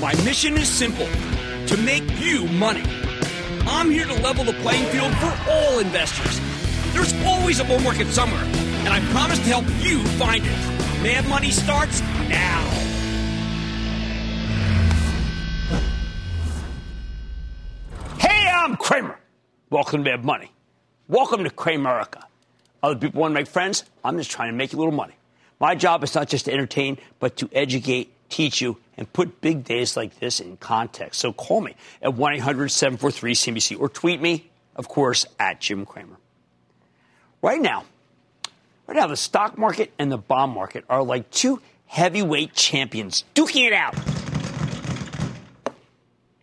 My mission is simple to make you money. I'm here to level the playing field for all investors. There's always a bull market somewhere, and I promise to help you find it. Mad Money starts now. Hey, I'm Cramer. Welcome to Mad Money. Welcome to Cramerica. Other people want to make friends. I'm just trying to make a little money. My job is not just to entertain, but to educate, teach you, and put big days like this in context. So call me at 1 800 743 CNBC or tweet me, of course, at Jim Cramer. Right now, right now, the stock market and the bond market are like two heavyweight champions duking it out.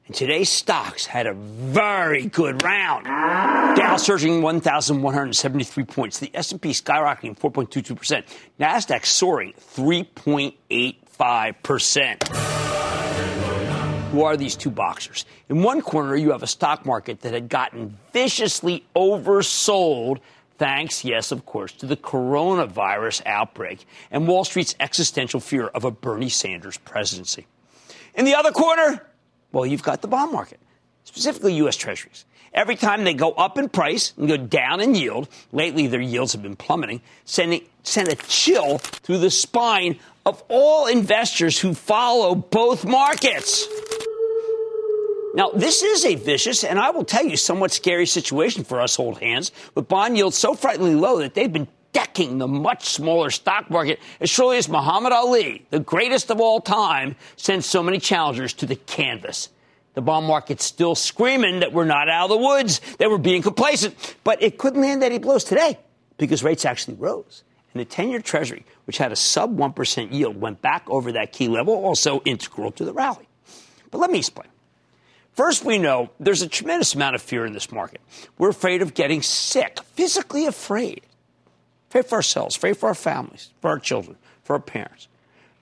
And today's stocks had a very good round. Dow surging 1,173 points. The S&P skyrocketing 4.22%. Nasdaq soaring 3.85%. Who are these two boxers? In one corner, you have a stock market that had gotten viciously oversold thanks, yes, of course, to the coronavirus outbreak and Wall Street's existential fear of a Bernie Sanders presidency. In the other corner, well, you've got the bond market, specifically U.S. Treasuries. Every time they go up in price and go down in yield, lately their yields have been plummeting, sending send a chill through the spine of all investors who follow both markets. Now, this is a vicious and I will tell you somewhat scary situation for us old hands with bond yields so frighteningly low that they've been decking the much smaller stock market as surely as Muhammad Ali, the greatest of all time, sent so many challengers to the canvas. The bond market's still screaming that we're not out of the woods, that we're being complacent, but it couldn't land any blows today because rates actually rose. And the 10 year Treasury, which had a sub 1% yield, went back over that key level, also integral to the rally. But let me explain. First, we know there's a tremendous amount of fear in this market. We're afraid of getting sick, physically afraid. Afraid for ourselves, afraid for our families, for our children, for our parents,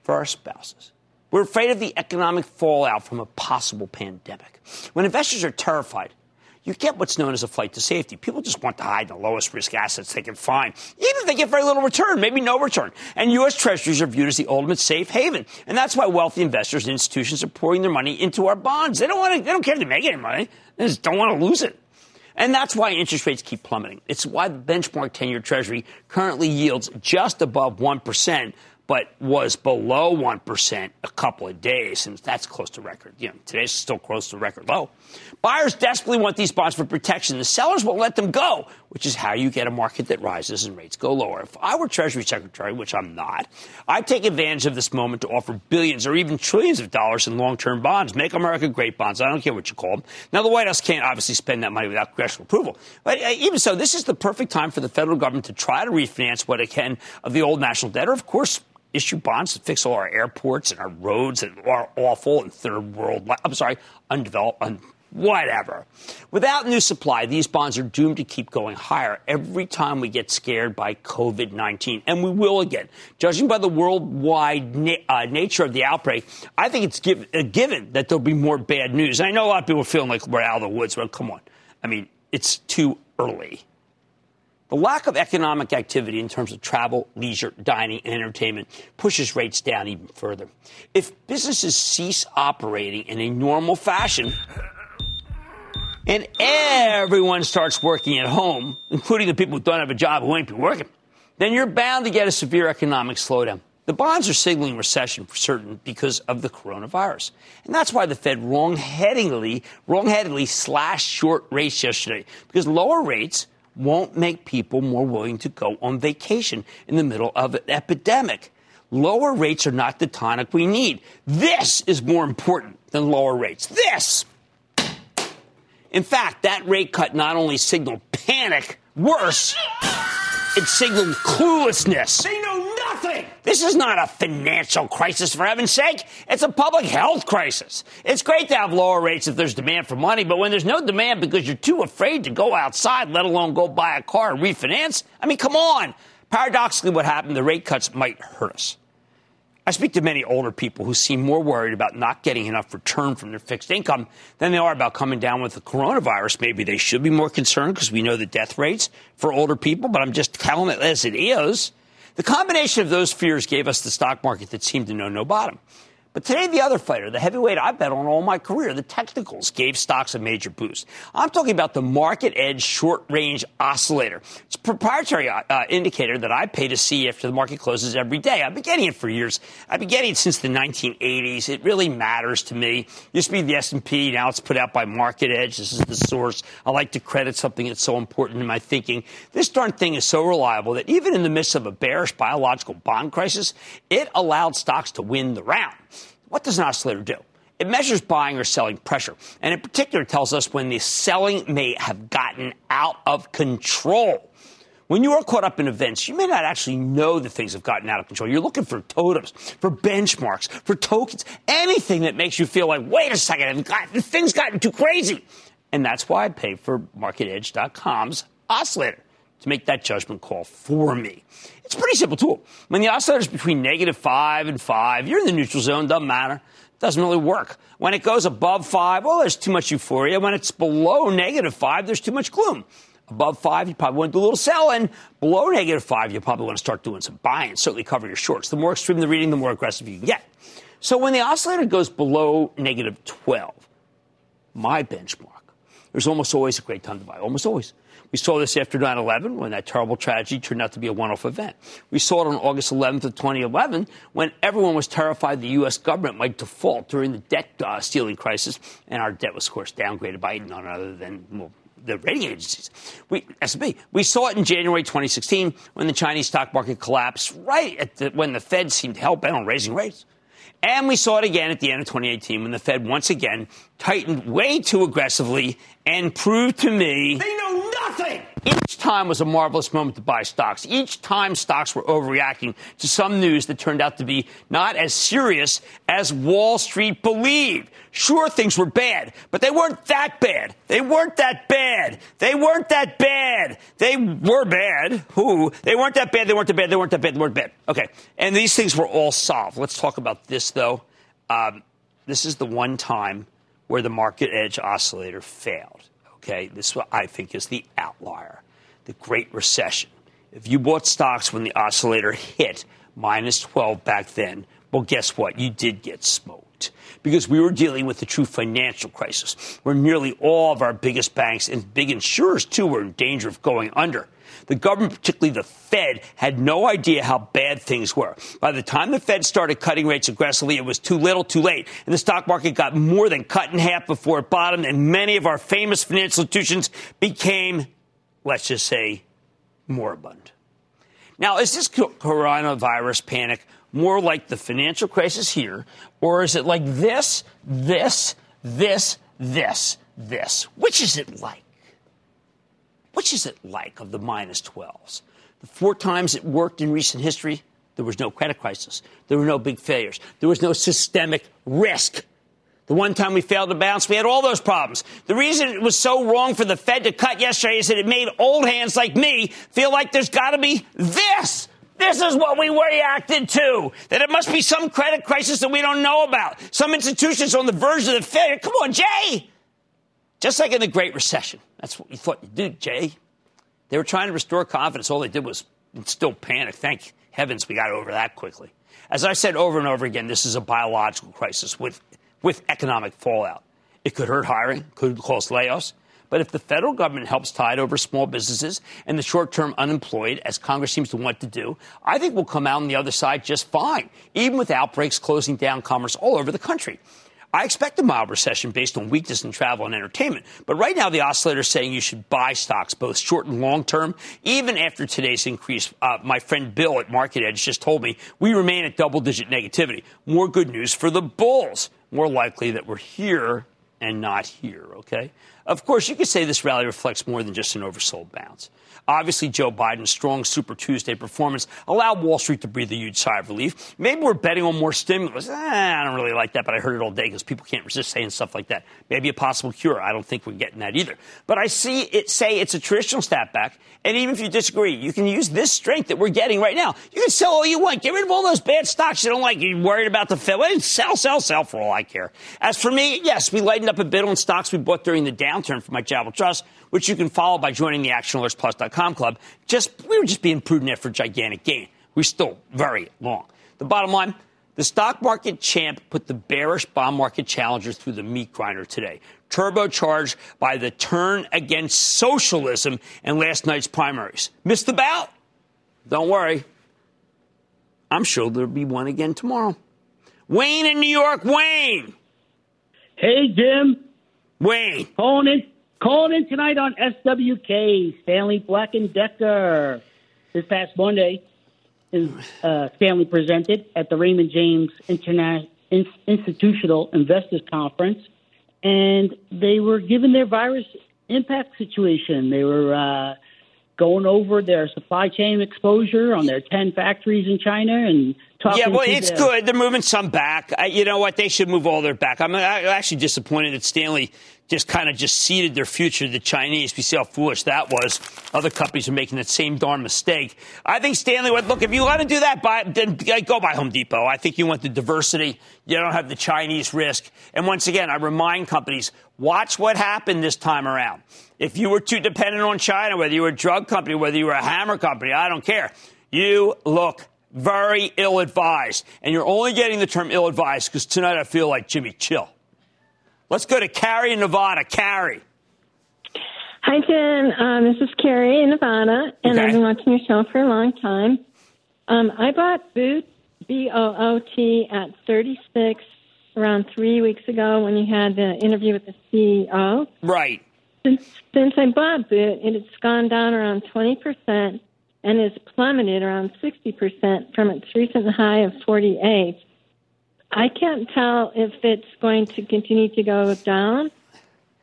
for our spouses. We're afraid of the economic fallout from a possible pandemic. When investors are terrified, you get what's known as a flight to safety. People just want to hide in the lowest risk assets they can find, even if they get very little return, maybe no return. And U.S. Treasuries are viewed as the ultimate safe haven. And that's why wealthy investors and institutions are pouring their money into our bonds. They don't want to, they don't care if they make any money. They just don't want to lose it. And that's why interest rates keep plummeting. It's why the benchmark 10 year Treasury currently yields just above 1%, but was below 1% a couple of days, and that's close to record. You know, today's still close to record low. Buyers desperately want these bonds for protection. The sellers won't let them go, which is how you get a market that rises and rates go lower. If I were Treasury Secretary, which I'm not, I'd take advantage of this moment to offer billions or even trillions of dollars in long-term bonds. Make America great bonds. I don't care what you call them. Now, the White House can't obviously spend that money without congressional approval. But uh, even so, this is the perfect time for the federal government to try to refinance what it can of the old national debt, or of course, issue bonds to fix all our airports and our roads that are awful and third world. I'm sorry, undeveloped, un, whatever. Without new supply, these bonds are doomed to keep going higher every time we get scared by COVID 19. And we will again. Judging by the worldwide na- uh, nature of the outbreak, I think it's give- a given that there'll be more bad news. And I know a lot of people are feeling like we're out of the woods. but come on. I mean, it's too early. The lack of economic activity in terms of travel, leisure, dining, and entertainment pushes rates down even further. If businesses cease operating in a normal fashion, and everyone starts working at home, including the people who don't have a job who ain't be working, then you're bound to get a severe economic slowdown. The bonds are signaling recession for certain because of the coronavirus. And that's why the Fed wrongheadedly, wrongheadedly slashed short rates yesterday, because lower rates won't make people more willing to go on vacation in the middle of an epidemic. Lower rates are not the tonic we need. This is more important than lower rates. This! In fact, that rate cut not only signaled panic, worse, it signaled cluelessness. Nothing. This is not a financial crisis, for heaven's sake. It's a public health crisis. It's great to have lower rates if there's demand for money, but when there's no demand because you're too afraid to go outside, let alone go buy a car and refinance, I mean, come on. Paradoxically, what happened, the rate cuts might hurt us. I speak to many older people who seem more worried about not getting enough return from their fixed income than they are about coming down with the coronavirus. Maybe they should be more concerned because we know the death rates for older people, but I'm just telling it as it is. The combination of those fears gave us the stock market that seemed to know no bottom. But today, the other fighter, the heavyweight I bet on all my career, the technicals, gave stocks a major boost. I'm talking about the Market Edge Short Range Oscillator. It's a proprietary uh, uh, indicator that I pay to see after the market closes every day. I've been getting it for years. I've been getting it since the 1980s. It really matters to me. It used to be the S&P. Now it's put out by Market Edge. This is the source. I like to credit something that's so important in my thinking. This darn thing is so reliable that even in the midst of a bearish biological bond crisis, it allowed stocks to win the round. What does an oscillator do? It measures buying or selling pressure, and in particular tells us when the selling may have gotten out of control. When you are caught up in events, you may not actually know that things have gotten out of control. You're looking for totems, for benchmarks, for tokens, anything that makes you feel like, wait a second, things gotten too crazy. And that's why I pay for MarketEdge.com's oscillator to make that judgment call for me. It's a pretty simple tool. When the oscillator is between negative five and five, you're in the neutral zone, doesn't matter. Doesn't really work. When it goes above five, well, there's too much euphoria. When it's below negative five, there's too much gloom. Above five, you probably want to do a little selling. Below negative five, you probably want to start doing some buying, certainly cover your shorts. The more extreme the reading, the more aggressive you can get. So when the oscillator goes below negative 12, my benchmark, there's almost always a great time to buy, almost always. We saw this after 9 11 when that terrible tragedy turned out to be a one off event. We saw it on August 11th of 2011 when everyone was terrified the U.S. government might default during the debt uh, ceiling crisis, and our debt was, of course, downgraded by none other than well, the rating agencies. We, S&P. We saw it in January 2016 when the Chinese stock market collapsed right the, when the Fed seemed hell bent on raising rates. And we saw it again at the end of 2018 when the Fed once again tightened way too aggressively and proved to me they know nothing. Each time was a marvelous moment to buy stocks. Each time stocks were overreacting to some news that turned out to be not as serious as Wall Street believed. Sure, things were bad, but they weren't that bad. They weren't that bad. They weren't that bad. They were bad. Who? They weren't that bad. They weren't that bad. They weren't that bad. They weren't bad. Okay. And these things were all solved. Let's talk about this, though. Um, this is the one time where the market edge oscillator failed. Okay, this what I think is the outlier, the Great Recession. If you bought stocks when the oscillator hit minus 12 back then, well, guess what? You did get smoked because we were dealing with the true financial crisis where nearly all of our biggest banks and big insurers, too, were in danger of going under. The government, particularly the Fed, had no idea how bad things were. By the time the Fed started cutting rates aggressively, it was too little, too late. And the stock market got more than cut in half before it bottomed, and many of our famous financial institutions became, let's just say, moribund. Now, is this coronavirus panic more like the financial crisis here, or is it like this, this, this, this, this? Which is it like? Which is it like of the minus 12s? The four times it worked in recent history, there was no credit crisis. There were no big failures. There was no systemic risk. The one time we failed to bounce, we had all those problems. The reason it was so wrong for the Fed to cut yesterday is that it made old hands like me feel like there's got to be this. This is what we reacted to. That it must be some credit crisis that we don't know about. Some institutions on the verge of the failure. Come on, Jay. Just like in the Great Recession. That's what you thought you'd do, Jay. They were trying to restore confidence. All they did was instill panic. Thank heavens we got over that quickly. As I said over and over again, this is a biological crisis with, with economic fallout. It could hurt hiring, could cause layoffs. But if the federal government helps tide over small businesses and the short term unemployed, as Congress seems to want to do, I think we'll come out on the other side just fine, even with outbreaks closing down commerce all over the country. I expect a mild recession based on weakness in travel and entertainment. But right now, the oscillator is saying you should buy stocks, both short and long term, even after today's increase. Uh, my friend Bill at Market Edge just told me we remain at double digit negativity. More good news for the bulls. More likely that we're here and not here, okay? Of course, you could say this rally reflects more than just an oversold bounce. Obviously, Joe Biden's strong Super Tuesday performance allowed Wall Street to breathe a huge sigh of relief. Maybe we're betting on more stimulus. Eh, I don't really like that, but I heard it all day because people can't resist saying stuff like that. Maybe a possible cure. I don't think we're getting that either. But I see it say it's a traditional snapback. And even if you disagree, you can use this strength that we're getting right now. You can sell all you want. Get rid of all those bad stocks you don't like. You're worried about the Fed. Sell, sell, sell for all I care. As for me, yes, we lightened up a bit on stocks we bought during the downturn for my Charitable Trust which you can follow by joining the ActionAlertsPlus.com club. Just we were just being prudent for gigantic gain. We're still very long. The bottom line. The stock market champ put the bearish bond market challenger through the meat grinder today, turbocharged by the turn against socialism in last night's primaries. Missed the bout? Don't worry. I'm sure there'll be one again tomorrow. Wayne in New York. Wayne. Hey, Jim. Wayne. Calling in, calling in tonight on SWK, Stanley Black and Decker. This past Monday, uh, Stanley presented at the Raymond James Interna- Institutional Investors Conference, and they were given their virus impact situation. They were uh, going over their supply chain exposure on their 10 factories in China and Yeah, well, it's the, good. They're moving some back. I, you know what? They should move all their back. I'm actually disappointed that Stanley just kind of just ceded their future to the Chinese. We see how foolish that was. Other companies are making that same darn mistake. I think Stanley would look if you want to do that, buy, then go buy Home Depot. I think you want the diversity. You don't have the Chinese risk. And once again, I remind companies watch what happened this time around. If you were too dependent on China, whether you were a drug company, whether you were a hammer company, I don't care. You look very ill advised. And you're only getting the term ill advised because tonight I feel like Jimmy Chill. Let's go to Carrie in Nevada. Carrie. Hi, Jim. Um, this is Carrie in Nevada, and Okay. I've been watching your show for a long time. Um, I bought Boot, B O O T, at 36 around three weeks ago when you had the interview with the CEO. Right. Since, since I bought Boot, it has gone down around 20% and has plummeted around 60% from its recent high of 48. I can't tell if it's going to continue to go down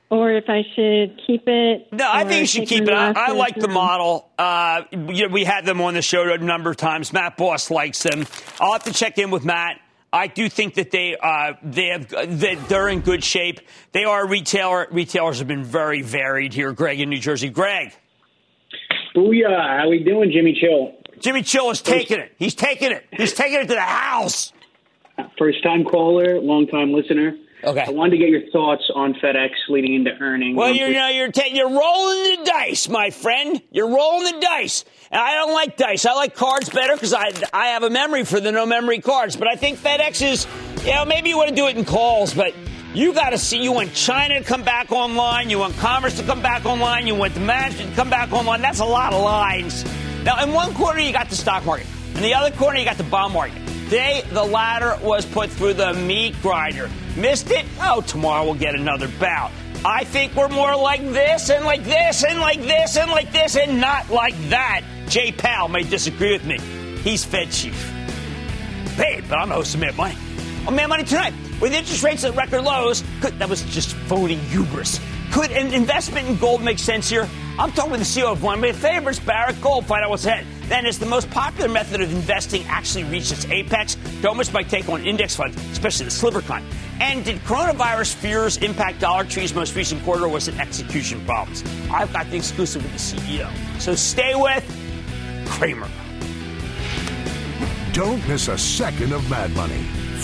or if I should keep it. No, I think you should keep it. I, I like the model. Uh, you know, we had them on the show a number of times. Matt Boss likes them. I'll have to check in with Matt. I do think that they uh, they have that they're in good shape. They are retailer. Retailers have been very varied here. Greg in New Jersey. Greg, Booyah! How we doing, Jimmy Chill? Jimmy Chill is taking it. He's taking it. He's taking it to the house. First time caller, long time listener. Okay. I wanted to get your thoughts on FedEx leading into earnings. Well, you're, you know, you're, ta- you're rolling the dice, my friend. You're rolling the dice. And I don't like dice. I like cards better because I, I have a memory for the no memory cards. But I think FedEx is, you know, maybe you want to do it in calls, but you got to see, you want China to come back online. You want commerce to come back online. You want the management to come back online. That's a lot of lines. Now, in one corner, you got the stock market. In the other corner, you got the bond market. Today, the latter was put through the meat grinder. Missed it? Oh, tomorrow we'll get another bout. I think we're more like this and like this and like this and like this and not like that. Jay Powell may disagree with me. He's Fed chief. Hey, but I'm the host of Mad Money. On Mad Money tonight, with interest rates at record lows, could, that was just phony hubris. Could an investment in gold make sense here? I'm talking with the CEO of one of my favorites, Barrick Gold. Find out what's ahead. Then, is the most popular method of investing actually reached its apex? Don't miss my take on index funds, especially the sliver kind. And did coronavirus fears impact Dollar Tree's most recent quarter, or was it execution problems? I've got the exclusive with the CEO. So stay with Cramer. Don't miss a second of Mad Money.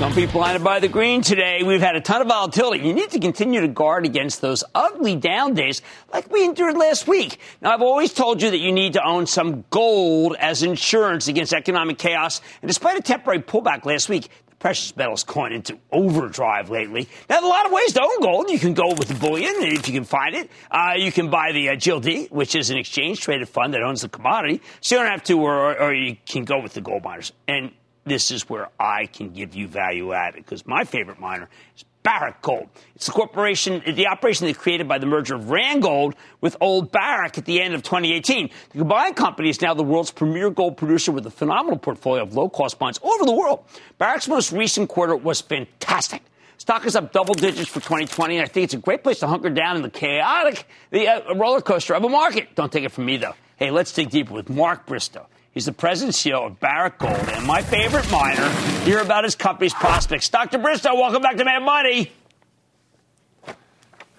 Don't be blinded by the green today. We've had a ton of volatility. You need to continue to guard against those ugly down days like we endured last week. Now, I've always told you that you need to own some gold as insurance against economic chaos. And despite a temporary pullback last week, the precious metals gone into overdrive lately. Now, a lot of ways to own gold. You can go with the bullion if you can find it. Uh, you can buy the uh, GLD, which is an exchange traded fund that owns the commodity. So you don't have to, or, or you can go with the gold miners. And this is where I can give you value added because my favorite miner is Barrick Gold. It's the corporation, the operation that created by the merger of Randgold with Old Barrick at the end of 2018. The combined company is now the world's premier gold producer with a phenomenal portfolio of low cost mines all over the world. Barrick's most recent quarter was fantastic. Stock is up double digits for 2020, and I think it's a great place to hunker down in the chaotic the uh, roller coaster of a market. Don't take it from me, though. Hey, let's dig deeper with Mark Bristow. He's the president CEO of Barrick Gold, and my favorite miner. Hear about his company's prospects. Dr. Bristow, welcome back to Mad Money.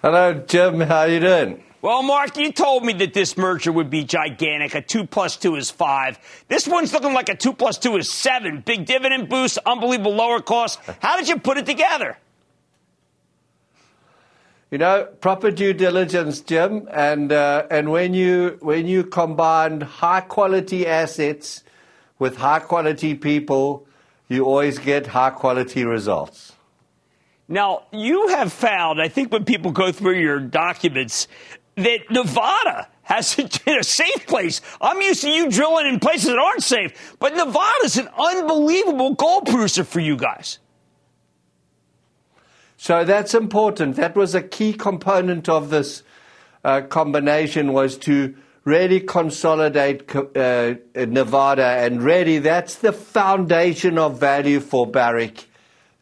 Hello, Jim. How you doing? Well, Mark, you told me that this merger would be gigantic. A two plus two is five. This one's looking like a two plus two is seven. Big dividend boost, unbelievable lower cost. How did you put it together? You know, proper due diligence, Jim, and uh, and when you when you combine high quality assets with high quality people, you always get high quality results. Now, you have found, I think, when people go through your documents, that Nevada has been a safe place. I'm used to you drilling in places that aren't safe, but Nevada's an unbelievable gold producer for you guys. So that's important. That was a key component of this uh, combination was to really consolidate uh, Nevada, and really that's the foundation of value for Barrick.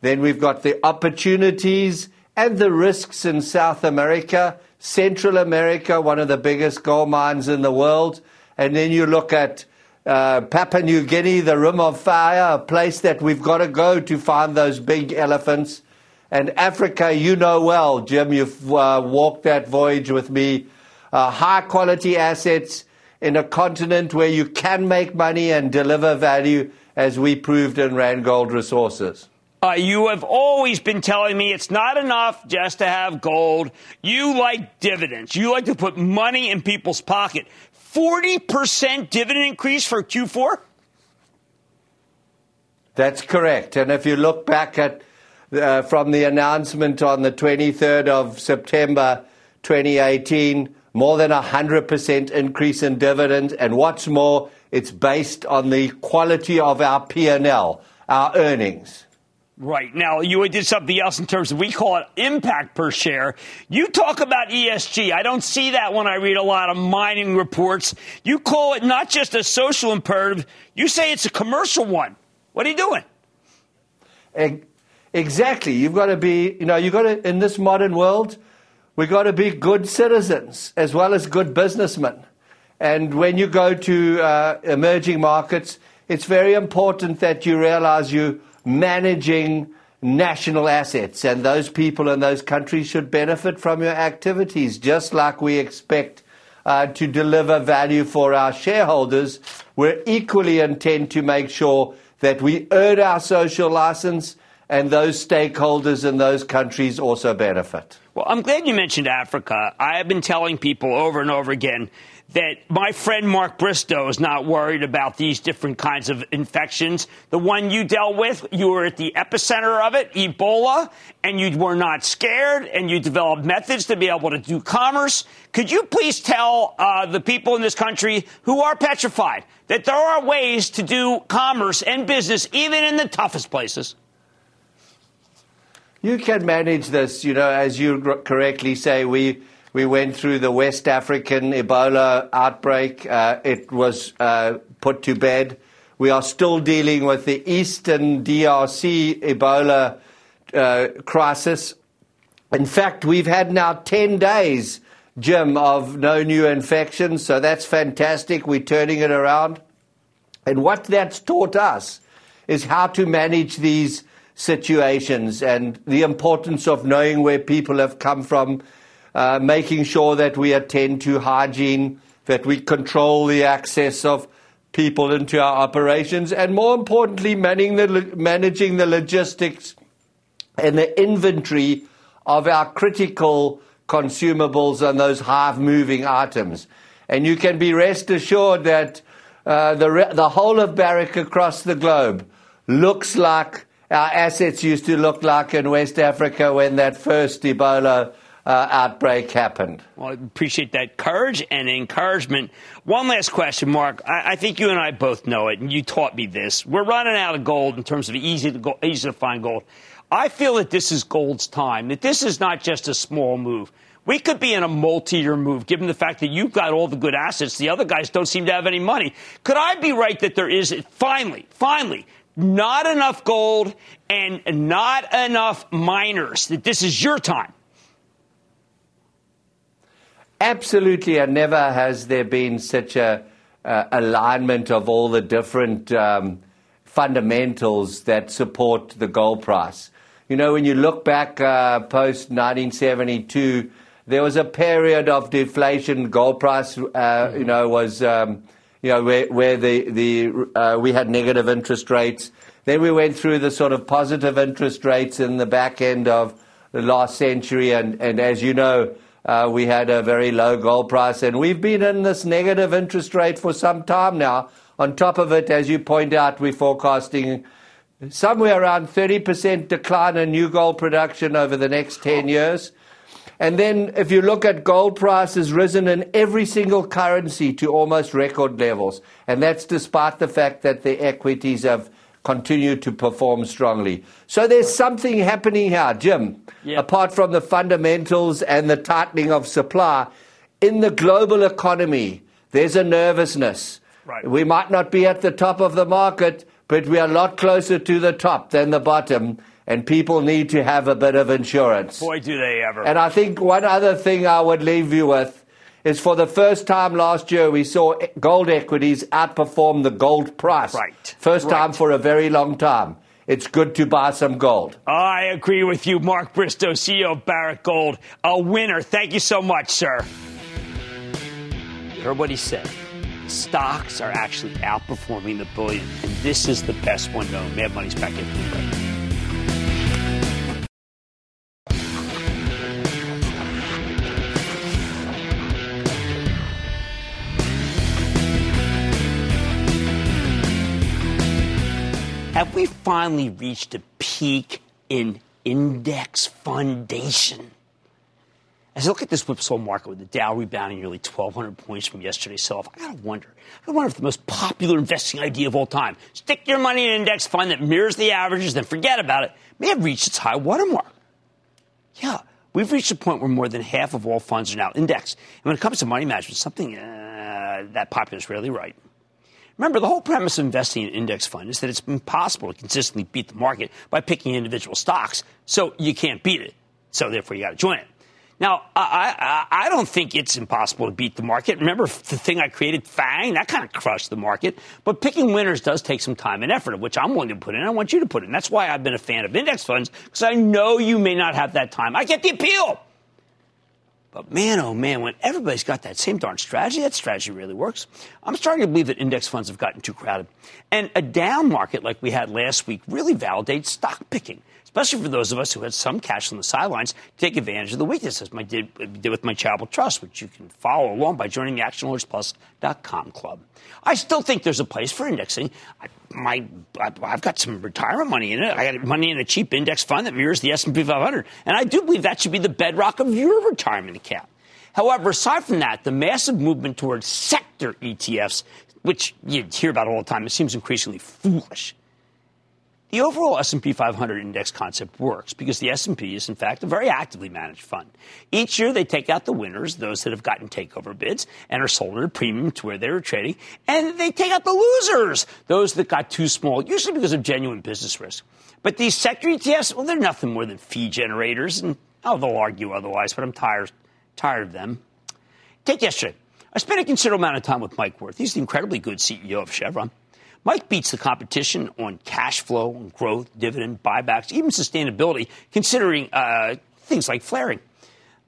Then we've got the opportunities and the risks in South America, Central America, one of the biggest gold mines in the world, and then you look at uh, Papua New Guinea, the Rim of Fire, a place that we've got to go to find those big elephants. And Africa, you know well, Jim, you've uh, walked that voyage with me. Uh, high quality assets in a continent where you can make money and deliver value, as we proved in Randgold Resources. Uh, you have always been telling me it's not enough just to have gold. You like dividends. You like to put money in people's pocket. 40% dividend increase for Q4? That's correct. And if you look back at uh, from the announcement on the 23rd of September 2018, more than a 100% increase in dividends. And what's more, it's based on the quality of our P&L, our earnings. Right. Now, you did something else in terms of, we call it impact per share. You talk about ESG. I don't see that when I read a lot of mining reports. You call it not just a social imperative, you say it's a commercial one. What are you doing? Exactly. You've got to be, you know, you've got to, in this modern world, we've got to be good citizens as well as good businessmen. And when you go to uh, emerging markets, it's very important that you realize you're managing national assets, and those people in those countries should benefit from your activities, just like we expect uh, to deliver value for our shareholders. We're equally intent to make sure that we earn our social license and those stakeholders in those countries also benefit. Well, I'm glad you mentioned Africa. I have been telling people over and over again that my friend Mark Bristow is not worried about these different kinds of infections. The one you dealt with, you were at the epicenter of it, Ebola, and you were not scared, and you developed methods to be able to do commerce. Could you please tell uh, the people in this country who are petrified that there are ways to do commerce and business even in the toughest places? You can manage this, you know, as you correctly say. We we went through the West African Ebola outbreak. Uh, it was uh, put to bed. We are still dealing with the Eastern DRC Ebola uh, crisis. In fact, we've had now 10 days, Jim, of no new infections, so that's fantastic. We're turning it around. And what that's taught us is how to manage these situations and the importance of knowing where people have come from, uh, making sure that we attend to hygiene, that we control the access of people into our operations, and more importantly, managing the, managing the logistics and the inventory of our critical consumables and those half moving items. And you can be rest assured that uh, the, the whole of Barrick across the globe looks like our assets used to look like in West Africa when that first Ebola uh, outbreak happened. Well, I appreciate that courage and encouragement. One last question, Mark. I, I, think you and I both know it, and you taught me this. We're running out of gold in terms of easy to, go, easy to find gold. I feel that this is gold's time, that this is not just a small move. We could be in a multi year move, given the fact that you've got all the good assets. The other guys don't seem to have any money. Could I be right that there is, finally, finally, not enough gold and not enough miners, that this is your time. Absolutely, and never has there been such a uh, alignment of all the different um, fundamentals that support the gold price. You know, when you look back uh, post 1972, there was a period of deflation. Gold price, uh, you know, was um, you know where, where the the uh, we had negative interest rates. Then we went through the sort of positive interest rates in the back end of the last century, and, and as you know, uh, we had a very low gold price, and we've been in this negative interest rate for some time now. On top of it, as you point out, we're forecasting somewhere around 30% decline in new gold production over the next 10 years. And then, if you look at gold prices risen in every single currency to almost record levels, and that's despite the fact that the equities have continued to perform strongly. So there's something happening here, Jim, yep. apart from the fundamentals and the tightening of supply. In the global economy, there's a nervousness. Right. We might not be at the top of the market, but we are a lot closer to the top than the bottom. And people need to have a bit of insurance. Boy, do they ever. And I think one other thing I would leave you with is for the first time last year we saw gold equities outperform the gold price. Right. First right. time for a very long time. It's good to buy some gold. I agree with you, Mark Bristow, CEO of Barrick Gold. A winner. Thank you so much, sir. You heard what he said. Stocks are actually outperforming the bullion, and this is the best one known. Mad Money's back in the Have we finally reached a peak in index fundation? As I look at this whipsaw market with the Dow rebounding nearly 1,200 points from yesterday's sell-off, I gotta wonder. I wonder if the most popular investing idea of all time, stick your money in an index fund that mirrors the averages, then forget about it, may have reached its high watermark. Yeah, we've reached a point where more than half of all funds are now indexed. And when it comes to money management, something uh, that popular is rarely right. Remember, the whole premise of investing in an index fund is that it's impossible to consistently beat the market by picking individual stocks. So you can't beat it. So therefore, you got to join it. Now, I, I, I, don't think it's impossible to beat the market. Remember the thing I created, FANG? That kind of crushed the market. But picking winners does take some time and effort, which I'm willing to put in. I want you to put in. That's why I've been a fan of index funds, because I know you may not have that time. I get the appeal. But man, oh man, when everybody's got that same darn strategy, that strategy really works. I'm starting to believe that index funds have gotten too crowded. And a down market like we had last week really validates stock picking, especially for those of us who had some cash on the sidelines take advantage of the weaknesses, I did, did with my Charitable Trust, which you can follow along by joining the ActionAlertsPlus.com club. I still think there's a place for indexing. I, my I've got some retirement money in it. I got money in a cheap index fund that mirrors the S&P 500, and I do believe that should be the bedrock of your retirement account. However, aside from that, the massive movement towards sector ETFs, which you hear about all the time, it seems increasingly foolish. The overall S&P 500 index concept works because the S&P is in fact a very actively managed fund. Each year they take out the winners, those that have gotten takeover bids and are sold at a premium to where they were trading, and they take out the losers, those that got too small, usually because of genuine business risk. But these sector ETFs, well, they're nothing more than fee generators, and oh, they'll argue otherwise, but I'm tired, tired of them. Take yesterday. I spent a considerable amount of time with Mike Wirth. He's the incredibly good CEO of Chevron. Mike beats the competition on cash flow, growth, dividend, buybacks, even sustainability, considering uh, things like flaring.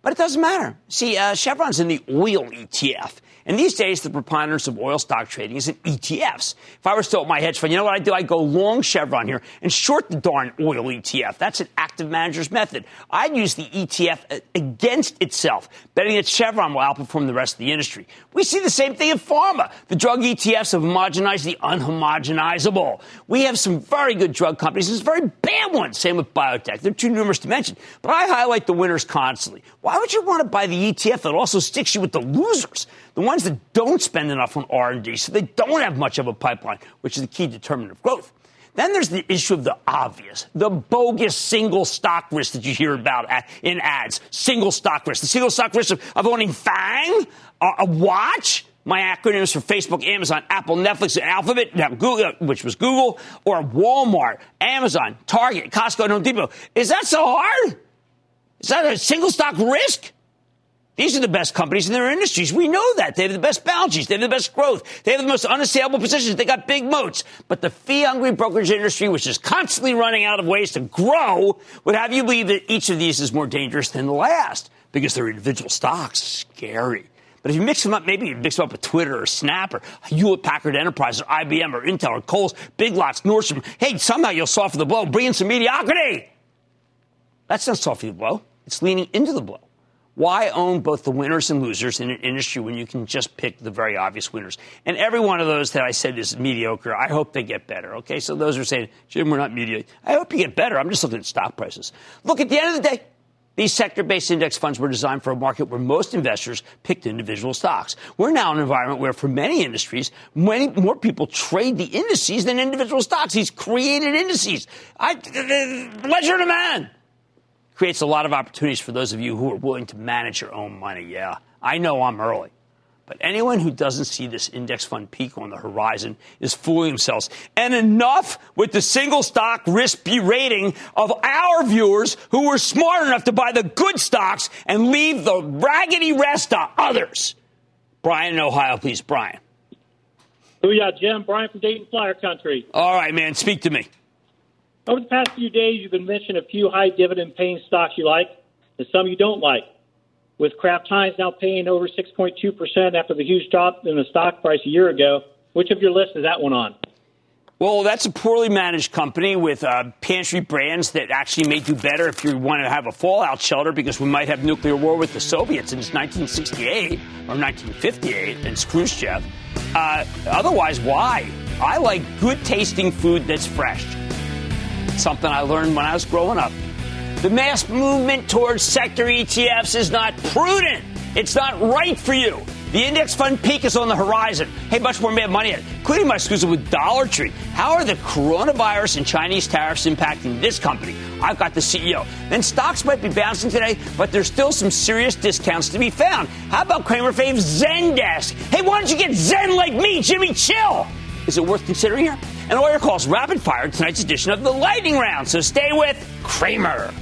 But it doesn't matter. See, uh, Chevron's in the oil ETF. And these days, the preponderance of oil stock trading is in ETFs. If I were still at my hedge fund, you know what I do? I go long Chevron here and short the darn oil ETF. That's an active manager's method. I'd use the ETF uh, against itself, betting that Chevron will outperform the rest of the industry. We see the same thing in pharma. The drug ETFs have homogenized the unhomogenizable. We have some very good drug companies and some very bad ones. Same with biotech. They're too numerous to mention. But I highlight the winners constantly. Why would you want to buy the ETF that also sticks you with the losers? The ones that don't spend enough on R&D, so they don't have much of a pipeline, which is the key determinant of growth. Then there's the issue of the obvious, the bogus single stock risk that you hear about in ads. Single stock risk. The single stock risk of, of owning FANG, a, watch, my acronyms for Facebook, Amazon, Apple, Netflix, and Alphabet, now Google, uh, which was Google, or Walmart, Amazon, Target, Costco, and Home Depot. Is that so hard? Is that a single stock risk? These are the best companies in their industries. We know that. They have the best balance sheets. They have the best growth. They have the most unassailable positions. They got big moats. But the fee hungry brokerage industry, which is constantly running out of ways to grow, would have you believe that each of these is more dangerous than the last because they're individual stocks. Scary. But if you mix them up, maybe you mix them up with Twitter or Snap or Hewlett Packard Enterprise or IBM or Intel or Kohl's, Big Lots, Nordstrom. Hey, somehow you'll soften the blow, bring in some mediocrity. That's not softening the blow. It's leaning into the blow. Why own both the winners and losers in an industry when you can just pick the very obvious winners? And every one of those that I said is mediocre. I hope they get better. Okay, so those are saying, Jim, we're not mediocre. I hope you get better. I'm just looking at stock prices. Look, at the end of the day, these sector based index funds were designed for a market where most investors picked individual stocks. We're now in an environment where, for many industries, many more people trade the indices than individual stocks. He's created indices. I, uh, uh, uh, pleasure to man. Creates a lot of opportunities for those of you who are willing to manage your own money. Yeah, I know I'm early. But anyone who doesn't see this index fund peak on the horizon is fooling themselves. And enough with the single stock risk berating of our viewers who were smart enough to buy the good stocks and leave the raggedy rest to others. Brian in Ohio, please. Brian. Booyah, Jim. Brian from Dayton Flyer Country. All right, man. Speak to me. Over the past few days, you've been mentioning a few high dividend paying stocks you like and some you don't like with Kraft Heinz now paying over 6.2% after the huge drop in the stock price a year ago. Which of your list is that one on? Well, that's a poorly managed company with uh, pantry brands that actually may do better if you want to have a fallout shelter because we might have nuclear war with the Soviets since 1968 or 1958 and Khrushchev. Uh, otherwise, why? I like good tasting food that's fresh. Something I learned when I was growing up. The mass movement towards sector ETFs is not prudent. It's not right for you. The index fund peak is on the horizon. Hey, much more mad money, including my exclusive with Dollar Tree. How are the coronavirus and Chinese tariffs impacting this company? I've got the CEO. Then stocks might be bouncing today, but there's still some serious discounts to be found. How about Cramer Fave's Zendesk? Hey, why don't you get Zen like me, Jimmy Chill? Is it worth considering here? And all your calls rapid fire tonight's edition of the Lightning Round. So stay with Cramer.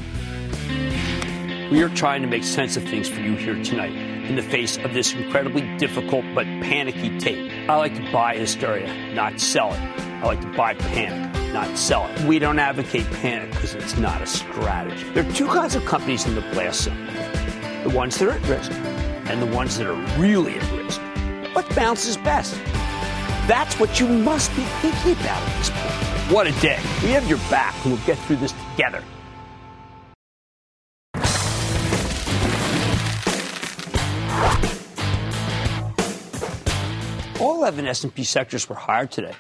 We are trying to make sense of things for you here tonight in the face of this incredibly difficult but panicky tape. I like to buy hysteria, not sell it. I like to buy panic, not sell it. We don't advocate panic because it's not a strategy. There are two kinds of companies in the blast zone the ones that are at risk and the ones that are really at risk. What bounces best? That's what you must be thinking about at this point. What a day. We have your back and we'll get through this together. All 11 S&P sectors were higher today,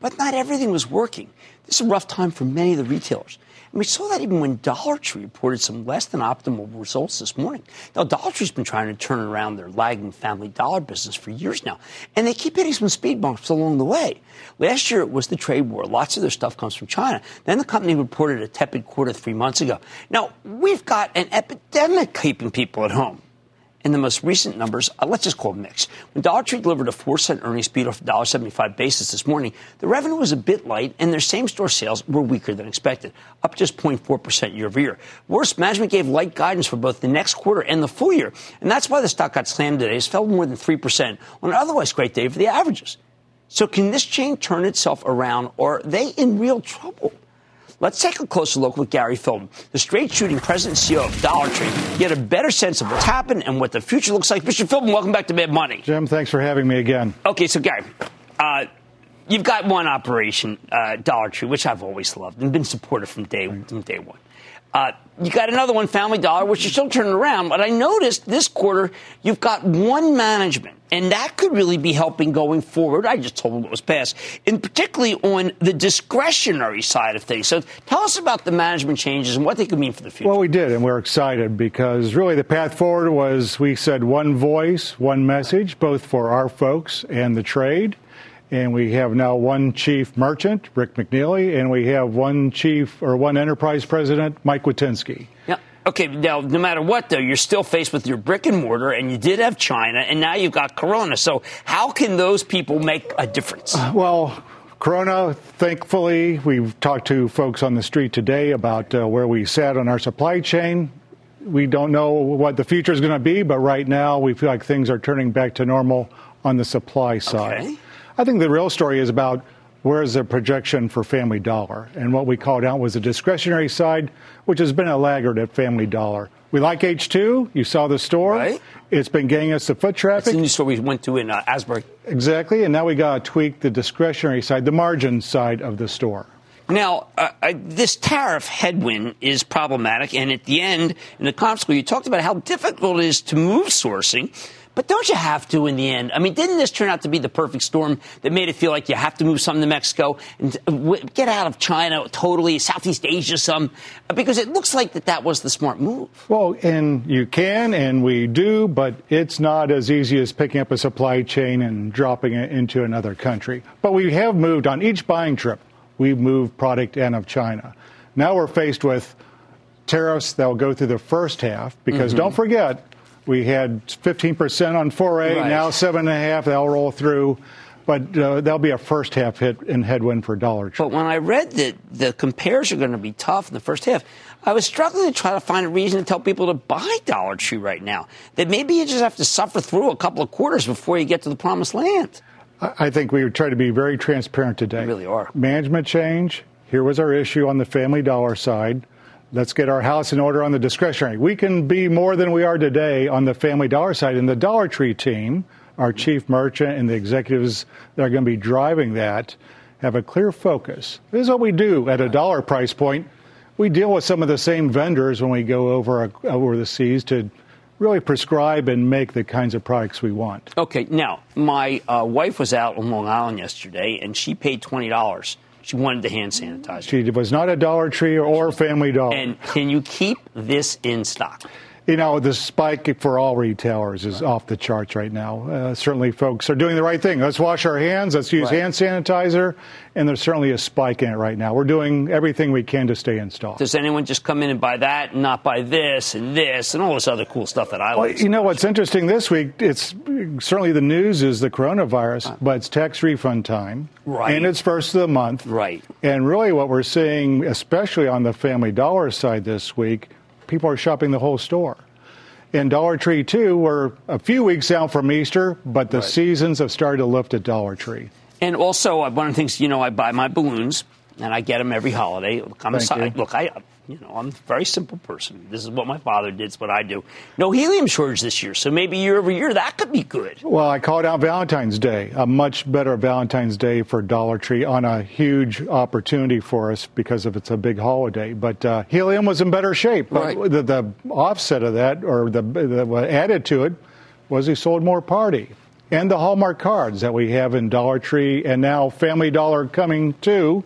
but not everything was working. This is a rough time for many of the retailers. And we saw that even when Dollar Tree reported some less than optimal results this morning. Now, Dollar Tree's been trying to turn around their lagging family dollar business for years now, and they keep hitting some speed bumps along the way. Last year, it was the trade war. Lots of their stuff comes from China. Then the company reported a tepid quarter three months ago. Now, we've got an epidemic keeping people at home in the most recent numbers, uh, let's just call it mixed. When Dollar Tree delivered a 4 cent earnings beat off a $1.75 basis this morning, the revenue was a bit light and their same store sales were weaker than expected, up just 0.4% year over year. Worse, management gave light guidance for both the next quarter and the full year, and that's why the stock got slammed today. It fell more than 3% on an otherwise great day for the averages. So can this chain turn itself around or are they in real trouble? Let's take a closer look with Gary Philbin, the straight shooting president and CEO of Dollar Tree, get a better sense of what's happened and what the future looks like. Mr. Philbin, welcome back to Mad Money. Jim, thanks for having me again. Okay, so Gary, uh, you've got one operation, uh, Dollar Tree, which I've always loved and been supportive from day, from day one. Uh, you got another one, Family Dollar, which you're still turning around. But I noticed this quarter you've got one management, and that could really be helping going forward. I just told them what was passed, and particularly on the discretionary side of things. So tell us about the management changes and what they could mean for the future. Well, we did, and we're excited because really the path forward was we said one voice, one message, both for our folks and the trade and we have now one chief merchant, Rick McNeely, and we have one chief or one enterprise president, Mike Witynski. Yep. Okay, now no matter what though, you're still faced with your brick and mortar, and you did have China, and now you've got Corona. So how can those people make a difference? Well, Corona, thankfully, we've talked to folks on the street today about uh, where we sat on our supply chain. We don't know what the future is going to be, but right now we feel like things are turning back to normal on the supply side. Okay. I think the real story is about where's the projection for Family Dollar. And what we called out was the discretionary side, which has been a laggard at Family Dollar. We like H2. You saw the store. Right. It's been getting us the foot traffic. That's the new store we went to in uh, Asbury. Exactly, and now we got to tweak the discretionary side, the margin side of the store. Now, uh, uh, this tariff headwind is problematic, and at the end, in the conference call, you talked about how difficult it is to move sourcing. But don't you have to in the end? I mean, didn't this turn out to be the perfect storm that made it feel like you have to move something to Mexico and uh, get out of China totally, Southeast Asia some? Because it looks like that that was the smart move. Well, and you can, and we do, but it's not as easy as picking up a supply chain and dropping it into another country. But we have moved on each buying trip, we've moved product out of China. Now we're faced with tariffs that will go through the first half, because don't forget, we had 15% on 4A, Right. now 7.5, that'll roll through. But uh, that'll be a first half hit and headwind for Dollar Tree. But when I read that the compares are going to be tough in the first half, I was struggling to try to find a reason to tell people to buy Dollar Tree right now. That maybe you just have to suffer through a couple of quarters before you get to the promised land. I I think we try to be very transparent today. We really are. Management change. Here was our issue on the family dollar side. Let's get our house in order on the discretionary. We can be more than we are today on the family dollar side. And the Dollar Tree team, our chief merchant and the executives that are going to be driving that, have a clear focus. This is what we do at a dollar price point. We deal with some of the same vendors when we go over over the seas to really prescribe and make the kinds of products we want. Okay, now my uh, wife was out on Long Island yesterday, and she paid twenty dollars. She wanted the hand sanitizer. She was not a Dollar Tree or Family Dollar. And can you keep this in stock? You know, the spike for all retailers is off the charts right now. Uh, certainly, folks are doing the right thing. Let's wash our hands. Let's use Right. hand sanitizer. And there's certainly a spike in it right now. We're doing everything we can to stay in stock. Does anyone just come in and buy that, and not buy this and this and all this other cool stuff that I Well, like? you know what's interesting this week? It's certainly the news is the coronavirus, but it's tax refund time, Right. And it's first of the month, Right. And really, what we're seeing, especially on the Family Dollar side this week, people are shopping the whole store. In Dollar Tree too, we're a few weeks out from Easter, but the Right. seasons have started to lift at Dollar Tree. And also, uh, one of the things, you know, I buy my balloons, and I get them every holiday. Look, I'm Thank you. look, I, you know, I'm a very simple person. This is what my father did. It's what I do. No helium shortage this year, so maybe year over year that could be good. Well, I called out Valentine's Day, a much better Valentine's Day for Dollar Tree on a huge opportunity for us because of it's a big holiday. But uh, helium was in better shape. But Right. the, the offset of that, or the, the what added to it, was he sold more party. And the Hallmark cards that we have in Dollar Tree and now Family Dollar coming too.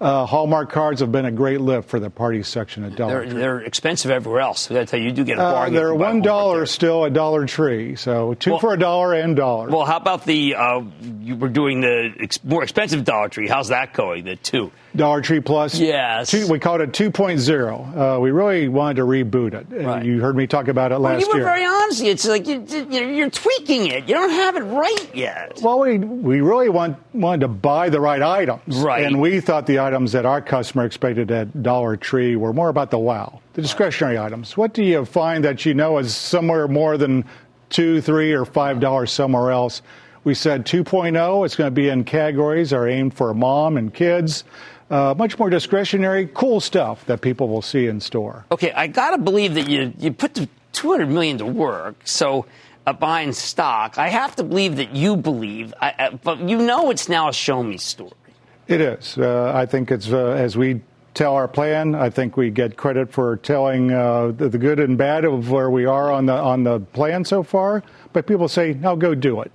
Uh, Hallmark cards have been a great lift for the party section at Dollar They're, Tree. they're expensive everywhere else. I got to tell you, you do get a Uh, bargain. they're you buy one dollar still at Dollar Tree, so two Well- for a dollar and dollar. Well, how about the uh, you were doing the ex- more expensive Dollar Tree? How's that going? The two. Dollar Tree Plus. Yes. Two, we called it 2.0. Uh, we really wanted to reboot it. Right. You heard me talk about it Well, last you were year. very honest. It's like you, you're tweaking it. You don't have it right yet. well, we, we really want, wanted to buy the right items. Right. And we thought the items that our customer expected at Dollar Tree were more about the wow, the discretionary items. What do you find that you know is somewhere more than two, three, or five dollars somewhere else? We said 2.0. It's going to be in categories are aimed for mom and kids. Uh, much more discretionary, cool stuff that people will see in store. Okay, I got to believe that you you put the 200 million to work. So uh, buying stock, I have to believe that you believe. I, I, but you know, it's now a show me story. It is. Uh, I think it's uh, as we tell our plan. I think we get credit for telling uh, the, the good and bad of where we are on the on the plan so far. But people say, "Now go do it,"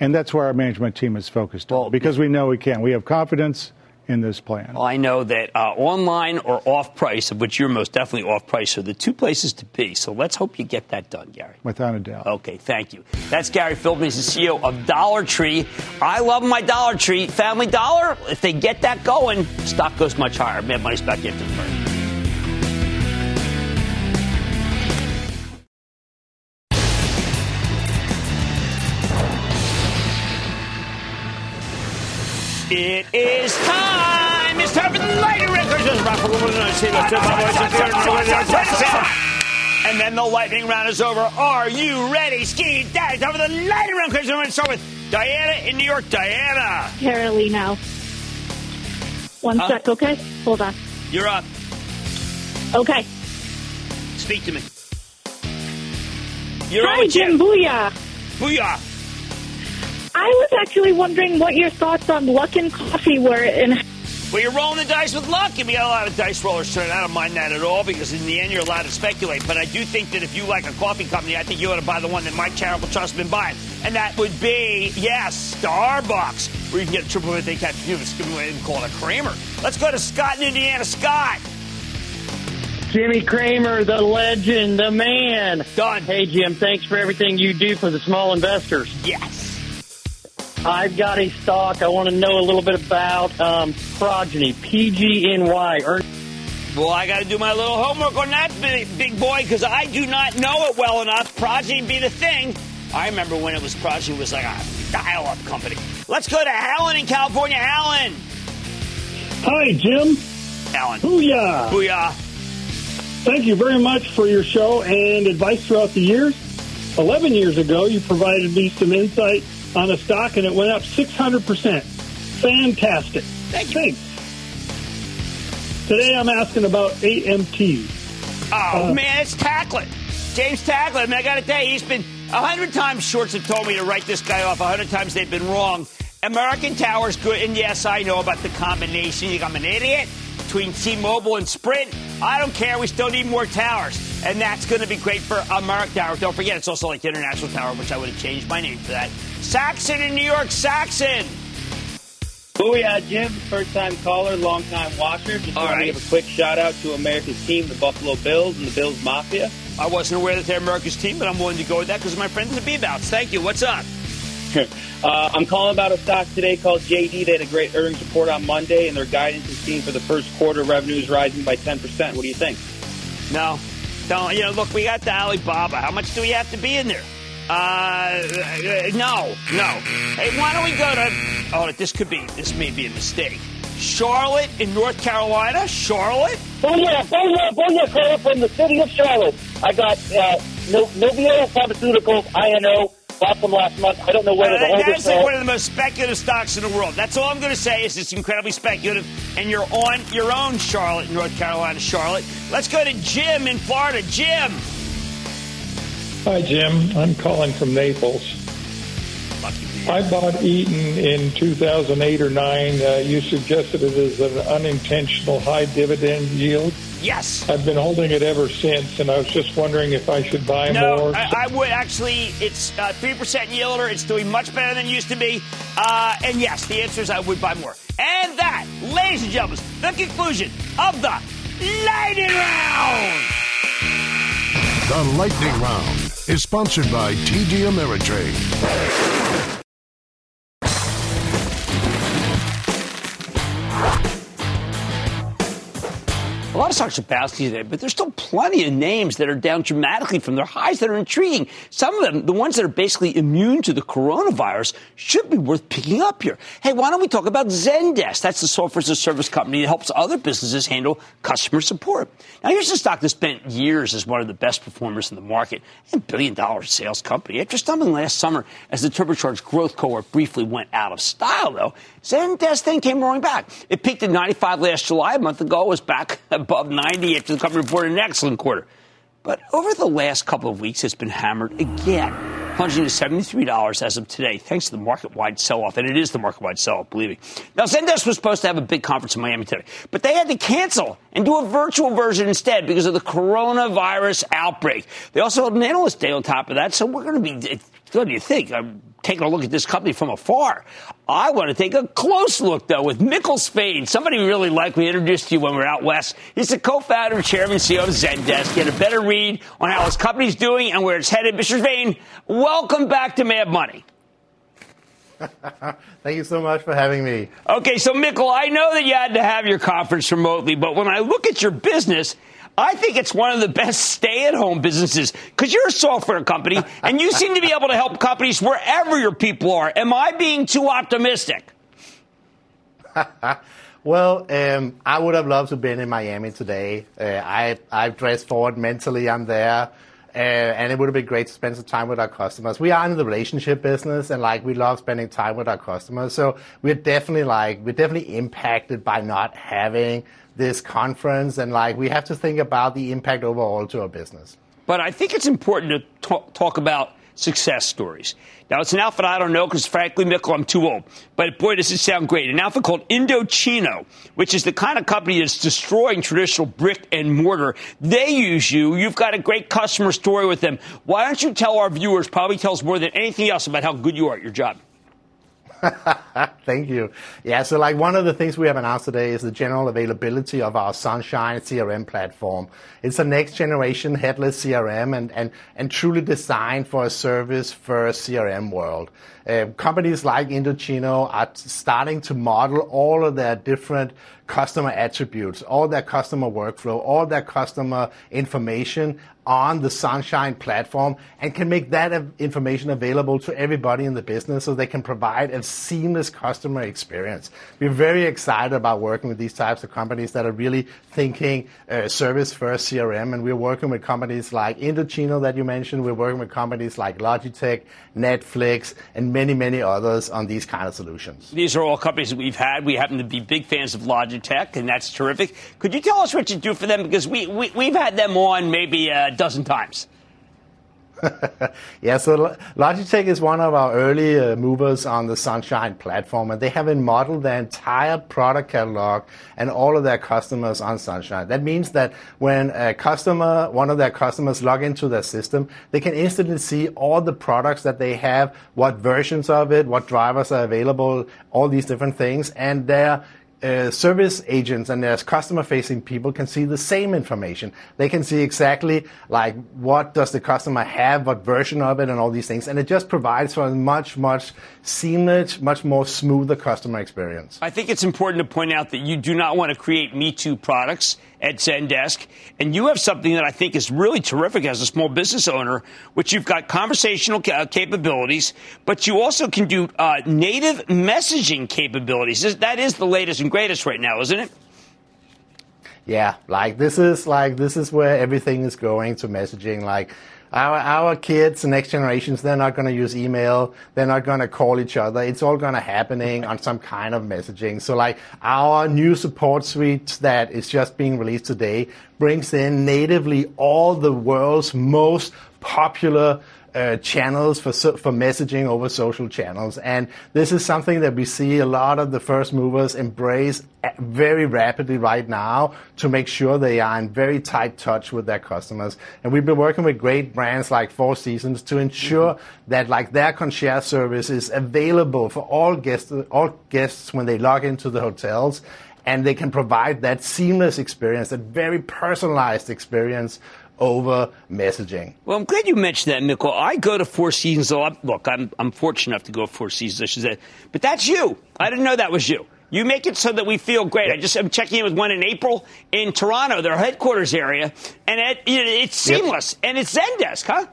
and that's where our management team is focused Well, on because we know we can. We have confidence in this plan. Well, I know that uh, online or off price, of which you're most definitely off price, are the two places to be. So let's hope you get that done, Gary. Without a doubt. Okay, thank you. That's Gary Philbin. He's the CEO of Dollar Tree. I love my Dollar Tree. Family Dollar, if they get that going, stock goes much higher. Mad Money's back into the break. It is time. It's time for the lightning round. And then the lightning round is over. Are you ready, Ski Daddy? Time for the lightning round. I'm going to start with Diana in New York. Diana. Carolina. One Huh? sec, okay? Hold on. You're up. Okay. Speak to me. You're Hi, Jim. Booyah. Booyah. I was actually wondering what your thoughts on Luckin Coffee were and Well, you're rolling the dice with luck, and we got a lot of dice rollers tonight. I don't mind that at all because in the end, you're allowed to speculate. But I do think that if you like a coffee company, I think you ought to buy the one that Mike Charitable Trust has been buying, and that would be yes, Starbucks, where you can get a triple birthday cappuccino. Just give away and call it a Cramer. Let's go to Scott in Indiana. Scott. Jimmy Cramer, the legend, the man. Done. Hey, Jim, thanks for everything you do for the small investors. Yes. I've got a stock I want to know a little bit about. Um, Progyny, PGNY. Earn- Well, I got to do my little homework on that big, big boy because I do not know it well enough. Progeny be the thing. I remember when it was Progeny was like a dial-up company. Let's go to Helen in California. Helen. Hi, Jim. Alan. Booyah. Booyah. Thank you very much for your show and advice throughout the years. 11 years ago, you provided me some insight on a stock and it went up 600%. Fantastic. Thank you. Thanks. Today I'm asking about AMT. Oh Uh, man, it's Taiclet. James Taiclet. I mean, I got to tell you, he's been a hundred times. Shorts have told me to write this guy off. A hundred times they've been wrong. American Tower's good, and yes, I know about the combination. You think I'm an idiot between T-Mobile and Sprint. I don't care. We still need more towers, and that's going to be great for American Tower. Don't forget, it's also like the International Tower, which I would have changed my name for that. Saxon in New York. Saxon. Booyah, Jim. First time caller, long time watcher. Just All want right. to give a quick shout out to America's team, the Buffalo Bills and the Bills Mafia. I wasn't aware that they're America's team, but I'm willing to go with that because my friends at B-Bouts. Thank you. What's up? uh, I'm calling about a stock today called JD. They had a great earnings report on Monday, and their guidance is seen for the first quarter revenues rising by 10%. What do you think? No. Don't, you know, look, we got the Alibaba. How much do we have to be in there? Uh, no, no. Hey, why don't we go to, oh, this could be, this may be a mistake. Charlotte in North Carolina? Charlotte? Booyah, booyah, booyah, caller from the city of Charlotte. I got uh, no, Inovio Pharmaceuticals, INO, bought them last month. I don't know whether Uh, the holder that's like one of the most speculative stocks in the world. That's all I'm going to say is it's incredibly speculative, and you're on your own, Charlotte, North Carolina, Charlotte. Let's go to Jim in Florida. Jim. Hi, Jim. I'm calling from Naples. I bought Eaton in 2008 or 9. Uh, you suggested it as an unintentional high dividend yield. Yes. I've been holding it ever since, and I was just wondering if I should buy No, more. I, I would actually. It's uh, three percent yielder. It's doing much better than it used to be. Uh, and yes, the answer is I would buy more. And that, ladies and gentlemen, the conclusion of the lightning round. The Lightning Round is sponsored by TD Ameritrade. A lot of stocks are bouncing today, but there's still plenty of names that are down dramatically from their highs that are intriguing. Some of them, the ones that are basically immune to the coronavirus, should be worth picking up here. Hey, why don't we talk about Zendesk? That's the software as a service company that helps other businesses handle customer support. Now, here's a stock that spent years as one of the best performers in the market and billion dollar sales company. After stumbling last summer as the turbocharged growth cohort briefly went out of style, though, Zendesk then came roaring back. It peaked at 95 last July. A month ago, it was back above 90 after the company reported an excellent quarter. But over the last couple of weeks, it's been hammered again, plunging to $73 as of today, thanks to the market-wide sell-off. And it is the market-wide sell-off, believe me. Now, Zendesk was supposed to have a big conference in Miami today, but they had to cancel and do a virtual version instead because of the coronavirus outbreak. They also held an analyst day on top of that, so we're going to be, what do you think? I'm taking a look at this company from afar. I want to take a close look, though, with Mikkel Svane, somebody we really like. We introduced you when we were out west. He's the co-founder, chairman, CEO of Zendesk. Get a better read on how his company's doing and where it's headed. Mr. Svane, welcome back to Mad Money. Thank you so much for having me. Okay, so Mikkel, I know that you had to have your conference remotely, but when I look at your business, I think it's one of the best stay-at-home businesses because you're a software company and you seem to be able to help companies wherever your people are. Am I being too optimistic? well, um, I would have loved to have been in Miami today. Uh, I, I've dressed forward mentally. I'm there. Uh, and it would have been great to spend some time with our customers. We are in the relationship business, and like we love spending time with our customers. So we're definitely like we're definitely impacted by not having this conference, and like we have to think about the impact overall to our business. But I think it's important to talk, talk about success stories. Now, it's an outfit I don't know because, frankly, Mikkel, I'm too old. But boy, does it sound great. An outfit called Indochino, which is the kind of company that's destroying traditional brick and mortar. They use you. You've got a great customer story with them. Why don't you tell our viewers, probably tells more than anything else about how good you are at your job? Thank you. Yeah, so like one of the things we have announced today is the general availability of our Sunshine CRM platform. It's a next generation headless CRM and, and, and truly designed for a service first CRM world. Uh, companies like Indochino are starting to model all of their different customer attributes, all their customer workflow, all their customer information on the Sunshine platform and can make that information available to everybody in the business so they can provide a seamless customer experience. We're very excited about working with these types of companies that are really thinking uh, service first CRM. And we're working with companies like Indochino that you mentioned. We're working with companies like Logitech, Netflix, and many, many others on these kind of solutions. These are all companies that we've had. We happen to be big fans of Logitech, and that's terrific. Could you tell us what you do for them? Because we, we, we've had them on maybe a dozen times. yeah, so Logitech is one of our early uh, movers on the Sunshine platform, and they have modeled their entire product catalog and all of their customers on Sunshine. That means that when a customer, one of their customers log into their system, they can instantly see all the products that they have, what versions of it, what drivers are available, all these different things, and their uh, service agents and their customer facing people can see the same information. They can see exactly like what does the customer have, what version of it, and all these things. And it just provides for a much, much seamless, much more smoother customer experience. I think it's important to point out that you do not want to create Me Too products at Zendesk. And you have something that I think is really terrific as a small business owner, which you've got conversational ca- capabilities, but you also can do uh, native messaging capabilities. That is the latest and greatest right now, isn't it? Yeah, like this is like this is where everything is going to messaging. Like our, our kids, next generations, they're not going to use email. They're not going to call each other. It's all going to happening on some kind of messaging. So like our new support suite that is just being released today brings in natively all the world's most popular uh, channels for for messaging over social channels, and this is something that we see a lot of the first movers embrace very rapidly right now to make sure they are in very tight touch with their customers. And we've been working with great brands like Four Seasons to ensure mm-hmm. that like their concierge service is available for all guests all guests when they log into the hotels and they can provide that seamless experience, that very personalized experience over messaging. Well, I'm glad you mentioned that, Mikkel. I go to Four Seasons. So I'm, look, I'm, I'm fortunate enough to go to Four Seasons, I should say. But that's you. I didn't know that was you. You make it so that we feel great. I just I'm checking in with one in April in Toronto, their headquarters area, and it, it's seamless yep. and it's Zendesk, huh?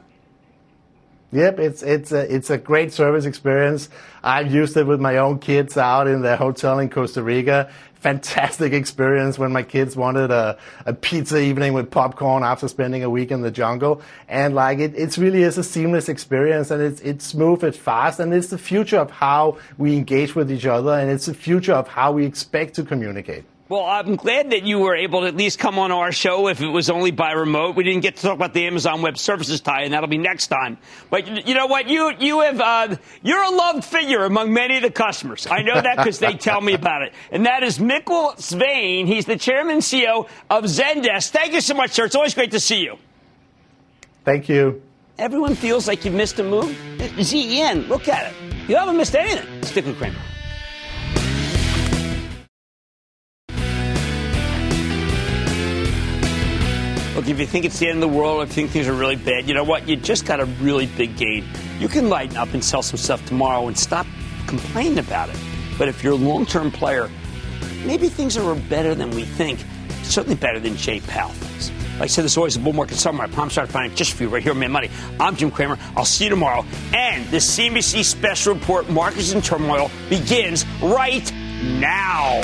Yep, it's it's a it's a great service experience. I've used it with my own kids out in the hotel in Costa Rica, fantastic experience when my kids wanted a, a pizza evening with popcorn after spending a week in the jungle. And like it, it really is a seamless experience and it's, it's smooth, it's fast, and it's the future of how we engage with each other and it's the future of how we expect to communicate. Well, I'm glad that you were able to at least come on our show if it was only by remote. We didn't get to talk about the Amazon Web Services tie, and that'll be next time. But you know what? You you have uh, you're a loved figure among many of the customers. I know that because they tell me about it. And that is Mikkel Svane. He's the chairman and CEO of Zendesk. Thank you so much, sir. It's always great to see you. Thank you. Everyone feels like you've missed a move. ZEN, look at it. You haven't missed anything. Stick with Cramer. Look, if you think it's the end of the world, if you think things are really bad, you know what? You just got a really big gain. You can lighten up and sell some stuff tomorrow and stop complaining about it. But if you're a long term player, maybe things are better than we think. Certainly better than Jay Powell thinks. Like I said, there's always a bull market somewhere. I'll find it just for you right here on Mad Money. I'm Jim Cramer. I'll see you tomorrow. And the CNBC special report, Markets in Turmoil, begins right now.